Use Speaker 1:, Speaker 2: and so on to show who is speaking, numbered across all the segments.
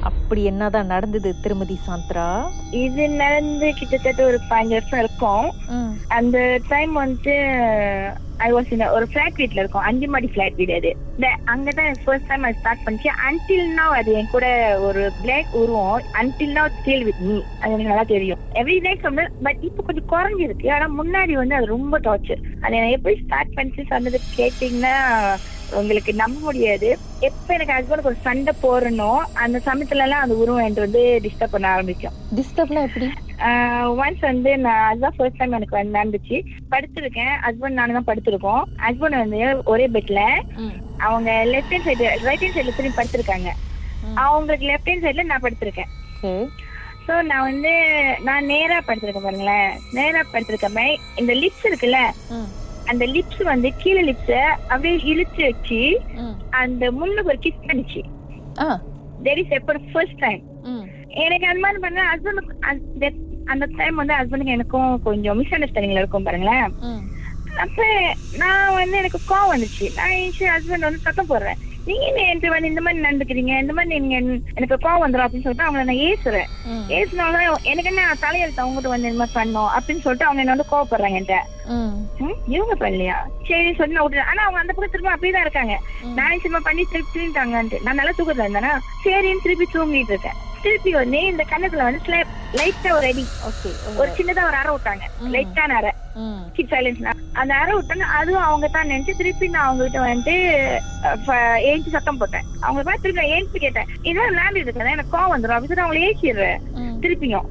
Speaker 1: அப்படி என்னதான் நடந்தது திருமதி சாந்த்ரா?
Speaker 2: இது நடந்து கிட்டத்தட்ட ஒரு பதினஞ்சு வருஷம் இருக்கும். அந்த டைம் வந்துட்டு ஐ வாஸ் இந்த ஒரு ஃபிளாட் வீட்ல இருக்கும். அஞ்சு மாடி ஃபிளாட் வீடு அது. இந்த அங்கதான் ஃபர்ஸ்ட் டைம் அது ஸ்டார்ட் பண்ணிச்சு. அன்டில் now அது என் கூட ஒரு பிளாக் உருவம். Until now still with me அது எனக்கு நல்லா தெரியும். எவ்ரி டே சொன்ன பட் இப்போ கொஞ்சம் குறைஞ்சிருக்கு. ஆனா முன்னாடி வந்து அது ரொம்ப டார்ச்சர் அது நான் எப்படி ஸ்டார்ட் பண்ணிச்சு சொன்னது கேட்டீங்கன்னா உங்களுக்கு நம்ப முடியாது. எப்ப எனக்கு ஹஸ்பண்ட் ஒரு சண்டை போறனோ அந்த சமயத்துல எல்லாம் அந்த உருவம் என்று வந்து டிஸ்டர்ப் பண்ண ஆரம்பிக்கும்.
Speaker 1: டிஸ்டர்ப்லாம் எப்படி?
Speaker 2: ஒன்ஸ் வந்து நான் அதுதான் ஃபர்ஸ்ட் டைம் எனக்கு வந்து நடந்துச்சு. படுத்திருக்கேன் ஹஸ்பண்ட் நானும் தான் படுத்திருக்கோம் ஹஸ்பண்ட் வந்து ஒரே பெட்ல அவங்க left hand side right hand சைடுல திரும்பி படுத்திருக்காங்க. அவங்களுக்கு லெஃப்ட் ஹேண்ட் சைடுல நான் படுத்திருக்கேன் சோ நான் வந்து நான் நேரா படுத்திருக்கேன் பாருங்களேன். நேரா படுத்திருக்கமே இந்த லிப்ஸ் இருக்குல்ல அந்த லிப்ஸ் வந்து கீழே லிப்ஸ அப்படியே இழுத்து வச்சு. அந்த முன்னுக்கு ஒரு கிஸ் பண்ணிச்சு
Speaker 1: ஆ.
Speaker 2: தெர் இஸ் எப்போ ஃபர்ஸ்ட் டைம் எனக்கு அந்த மாதிரி பண்ண ஹஸ்பண்ட் அந்த டைம் வந்து ஹஸ்பண்டுக்கு எனக்கும் கொஞ்சம் மிஸ் அண்டர்ஸ்டாண்டிங்ல இருக்கும் பாருங்களேன். அப்ப நான் வந்து எனக்கு கோவம் வந்துச்சு. நான் ஹஸ்பண்ட் வந்து சத்தம் போடுறேன். நீங்க என்ன என்கிட்ட வந்து இந்த மாதிரி நடந்துக்கிறீங்க? இந்த மாதிரி நீங்க என்- எனக்கு கோவம் வந்துடும் அப்படின்னு சொல்லிட்டு அவங்கள நான் ஏசுறேன். ஏசுனால எனக்கு என்ன தலையெழுத்து அவங்ககிட்ட வந்து இந்த மாதிரி பண்ணோம் அப்படின்னு சொல்லிட்டு அவங்க என்ன வந்து கோவப்படுறாங்க என்கிட்ட. இவங்க பண்ணலையா? சரி சொல்லி நான் விட்டுறேன். ஆனா அவங்க அந்த பக்கம் திரும்ப அப்படியே தான் இருக்காங்க. நான் சும்மா பண்ணி திருப்பி தூங்கிட்டாங்கன்ட்டு நான் நல்லா தூக்கத்துல இருந்தேனா? சரின்னு திருப்பி தூங்கிட்டு இருக்கேன். திருப்பி வந்து இந்த கண்ணத்துல வந்து லைட்டா ஒரு அடி. ஒரு சின்னதா ஒரு அறை விட்டாங்க. லைட்டான அறை
Speaker 1: ம்,
Speaker 2: கிட் சைலன்ஸ் அந்த அறை விட்டாங்க அதுவும் அவங்க தான் நினைச்சு திருப்பி நான் அவங்க கிட்ட வந்துட்டு ஏஞ்சி சத்தம் போட்டேன். அவங்க பார்த்து திருப்பி ஏஞ்சி கேட்டேன். இதான் விளையாண்டுட்டு இருக்கேன் எனக்கு கோவம் வந்துடும் அப்படி அவங்களை ஏசிடுறேன்
Speaker 1: ம்,
Speaker 2: திருப்பியும்.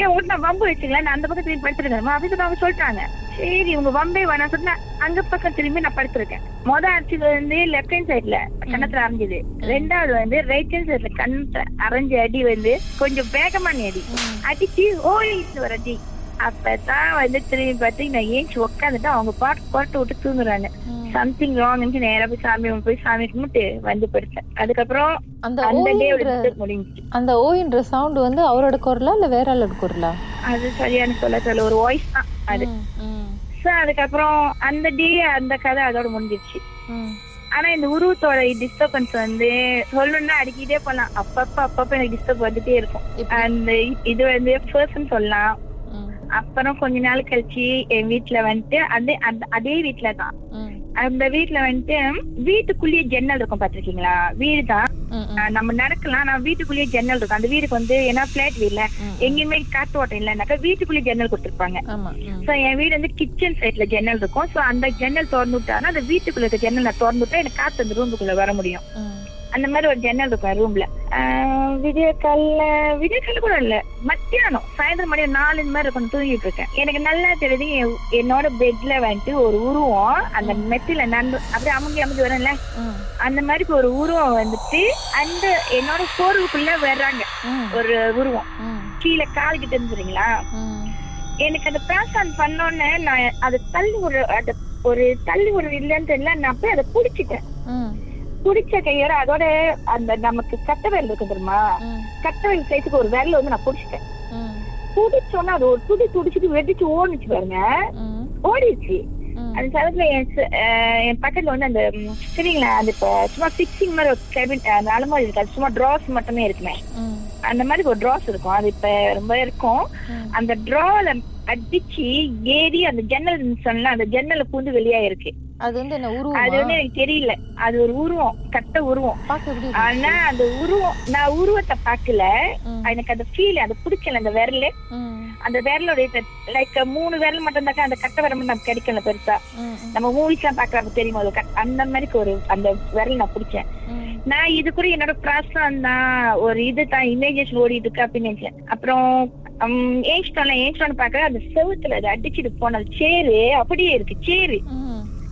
Speaker 2: ஏன் உடனே நான் வம்பு வச்சுக்கலாம் நான் அந்த பக்கம் திரும்பி படுத்துருக்கேன். அப்படி அவங்க சொல்லிட்டாங்க. சரி இவங்க வம்பே வேணாம் சொன்னா அங்க பக்கம் திரும்பி நான் படுத்திருக்கேன். மொதல் அடிச்சது வந்து லெஃப்ட் ஹேண்ட் சைட்ல கண்ணத்துல அரைஞ்சது. ரெண்டாவது வந்து ரைட் ஹேண்ட் சைட்ல கண்ணத்துல அரைஞ்ச அடி வந்து கொஞ்சம் வேகமான அடி. அடிச்சு ஓடிச்சு ஒரு அடி. அப்பதான் வந்து திரும்பி பார்த்து நான் ஏஞ்சி உட்காந்துட்டு அவங்க பாட்டு பாட்டு விட்டு தூங்குறாங்க. சம்திங் ராங் நேரா போய் சாமி போய் சாமி கும்பிட்டு வந்து படுத்தேன். அதுக்கப்புறம்
Speaker 1: அந்த
Speaker 2: முடிஞ்சுச்சு.
Speaker 1: அந்த ஓயின்ற சவுண்ட் வந்து அவரோட குரலா இல்ல வேற ஆளோட குரலா?
Speaker 2: அது சரியான சொல்ல சொல்ல ஒரு வாய்ஸ் தான் அது. சோ அதுக்கப்புறம் அந்த டே அந்த கதை அதோட முடிஞ்சிருச்சு. ஆனா இந்த உருவத்தோட டிஸ்டர்பன்ஸ் வந்து சொல்லணும்னா அடிக்கிட்டே போலாம். அப்பப்ப அப்பப்ப எனக்கு டிஸ்டர்ப் வந்துட்டே இருக்கும்? அந்த இது வந்து ஃபர்ஸ்ட்னு சொல்லலாம். அப்புறம் கொஞ்ச நாள் கழிச்சு என் வீட்ல வந்துட்டு அதே அந்த- அதே வீட்ல தான். அந்த வீட்ல வந்துட்டு வீட்டுக்குள்ளேயே ஜன்னல் இருக்கும் பாத்திருக்கீங்களா வீடு தான். நம்ம நடக்கலாம் நான் வீட்டுக்குள்ளேயே ஜன்னல் இருக்கும். அந்த வீடுக்கு வந்து ஏன்னா பிளாட் வீட்ல. எங்கேயுமே காத்து ஓட்டம் இல்லைனாக்கா வீட்டுக்குள்ளேயே ஜன்னல் கொடுத்துருப்பாங்க. சோ என் வீடு வந்து கிச்சன் சைட்ல ஜன்னல் இருக்கும். சோ அந்த ஜன்னல் திறந்து விட்டானா அந்த வீட்டுக்குள்ள இருக்க ஜன்னல் நான் திறந்து விட்டா எனக்கு காத்து அந்த ரூமுக்குள்ள வர முடியும். அந்த மாதிரி ஒரு ஜன்னல் இருக்கும் ரூம்ல விடிய கால்ல விடிய கால கூட இல்ல. மத்தியானம் சாயந்தரம் மணி நாலு மாதிரி இருக்கும் தூங்கிட்டு இருக்கேன். எனக்கு நல்லா தெரியுது என்- என்னோட பெட்ல வந்துட்டு ஒரு உருவம் அந்த மெத்தில நண்டு அப்படியே அமுங்கி அமுங்கி வரும்ல. அந்த மாதிரி ஒரு உருவம் வந்துட்டு அந்த என்னோட போர்வுக்குள்ள வர்றாங்க. ஒரு உருவம். கீழே கால் கிட்ட இருந்துறீங்களா எனக்கு அந்த பேசான் பண்ணோன்னே நான் அதை தள்ளி ஒரு அது ஒரு தள்ளி ஒரு இல்லைன்னு தெரியல நான் போய் அதை புடிச்சிட்டேன் புடிச்ச கையோட அதோட அந்த நமக்கு கட்டை விரல் இருக்கு தெரியுமா?
Speaker 1: ம்,
Speaker 2: கட்டை விரல் சைஸுக்கு ஒரு விரல் வந்து நான் புடிச்சிட்டேன்
Speaker 1: ம்,
Speaker 2: புடிச்சோன்னா அது ஒரு துடி துடிச்சிட்டு வெடிச்சு ஓடுச்சு பாருங்க. ஓடிடுச்சு. அந்த சமயத்துல என் பக்கத்துல வந்து அந்த சரிங்களா அந்த இப்ப சும்மா ஃபிக்ஸிங் மாதிரி ஒரு கேபின் அந்த அலமாரி இருக்காது சும்மா ட்ராஸ் மட்டுமே இருக்குமே. அந்த மாதிரி ஒரு ட்ராஸ் இருக்கும். அது இப்ப ரொம்ப இருக்கும். அந்த ட்ரால அடிச்சு ஏறி அந்த ஜன்னல் சொன்னா அந்த ஜன்னல பூந்து வெளியாயிருக்கு.
Speaker 1: அது வந்து என்ன
Speaker 2: அது
Speaker 1: உருவமா
Speaker 2: வந்து எனக்கு தெரியல. அது ஒரு உருவம் கட்ட உருவம்? ஆனா அந்த உருவம் நான் உருவத்தை பார்க்கல.
Speaker 1: ம்,
Speaker 2: எனக்கு அந்த ஃபீல் அது பிடிக்கல அந்த விரல். அந்த விரலோட லைக் மூணு விரல் மட்டும் தாக்கா அந்த கட்ட விரல் மட்டும் நமக்கு கிடைக்கல பெருசா. நம்ம மூவிஸ் எல்லாம் பாக்குறப்ப தெரியுமா அது அந்த மாதிரி ஒரு அந்த விரல் நான் பிடிச்சேன். நான் இது கூட என்னோட ப்ராசம் தான் ஒரு இது தான் இமேஜஸ் ஓடிட்டு இருக்கு அப்படின்னு நினைச்சேன். அப்புறம் ஏஞ்சிட்டோம்ல ஏஞ்சிட்டோன்னு பாக்க அந்த செவுத்துல அது அடிச்சுட்டு போன சேரு அப்படியே இருக்கு சேரு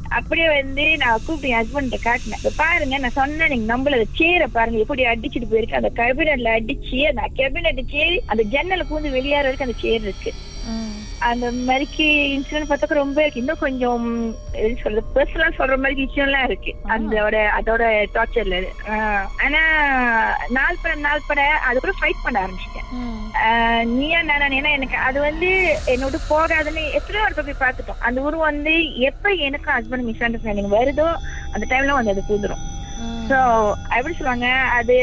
Speaker 2: அப்படியே வந்து நான் கூப்பிட்டு என் ஹஸ்பண்ட் காட்டினேன். "இப்ப பாருங்க நான் சொன்னேன் நீங்க அந்த சேரை பாருங்க எப்படி அடிச்சுட்டு போயிருக்கு. அந்த கேபினட்ல அடிச்சு அந்த கேபினட் சேர் அந்த ஜன்னல பூந்து வெளியேற வரைக்கும் அந்த சேர் இருக்கு. அந்த மாதிரிக்கு இன்சிடென்ட் பார்த்தாக்க ரொம்ப இருக்கு. இன்னும் கொஞ்சம் எப்படி சொல்றது பர்சனலா சொல்ற மாதிரி விஷயம்லாம் இருக்கு. அதோட அதோட டார்ச்சர்ல ஆனா நாள் பட நாள் பட அது கூட ஃபைட் பண்ண ஆரம்பிச்சிட்டேன். நீயா நானா ஏன்னா எனக்கு அது வந்து என்னோட போகாதுன்னு எத்தனையோ இடத்துல போய் பார்த்துட்டோம். அந்த உருவம் வந்து எப்ப எனக்கு ஹஸ்பண்ட் மிஸ் அண்டர்ஸ்டாண்டிங் வருதோ அந்த டைம்ல வந்து அது பூந்துரும் சோ எப்படி சொல்லுவாங்க? அது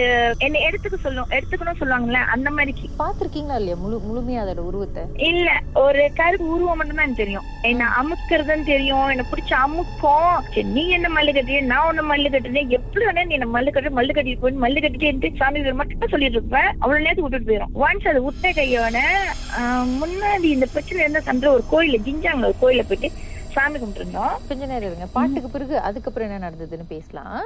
Speaker 2: என்ன எடுத்துக்க சொல்லும் எடுத்துக்கணும் சொல்லுவாங்கல்ல அந்த மாதிரிக்கு
Speaker 1: பாத்திருக்கீங்களா இல்லையா? முழு முழுமையா அதோட உருவத்தை?
Speaker 2: இல்ல ஒரு கருப்பு உருவம் மட்டும் தான் எனக்கு தெரியும். என்ன அமுக்கிறதுன்னு தெரியும் என்ன பிடிச்ச அமுக்கும். நீ என்ன மல்லு கட்டுறிய? நான் ஒண்ணு மல்லு கட்டுறேன். எப்படி வேணா நீ என்ன மல்லு கட்டு மல்லு கட்டிட்டு போய் மல்லு கட்டிட்டு சாமி பேர் மட்டும் சொல்லிட்டு இருப்பேன் அவ்வளவு நேரத்துக்கு விட்டுட்டு போயிடும் ஒன்ஸ் அது விட்ட கையோட முன்னாடி இந்த பிரச்சனை இருந்த சந்திர ஒரு கோயில ஜிஞ்சாங்க ஒரு கோயில போயிட்டு சாமி கும்பிட்டு இருந்தோம்
Speaker 1: கொஞ்ச நேரம் இருங்க. பாட்டுக்கு பிறகு அதுக்கப்புறம் என்ன நடந்ததுன்னு பேசலாம்?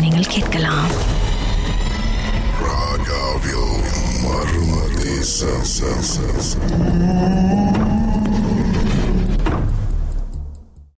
Speaker 3: நீங்கள் கேட்கலாம்.
Speaker 4: ராகாவில் மர்ம தேசம்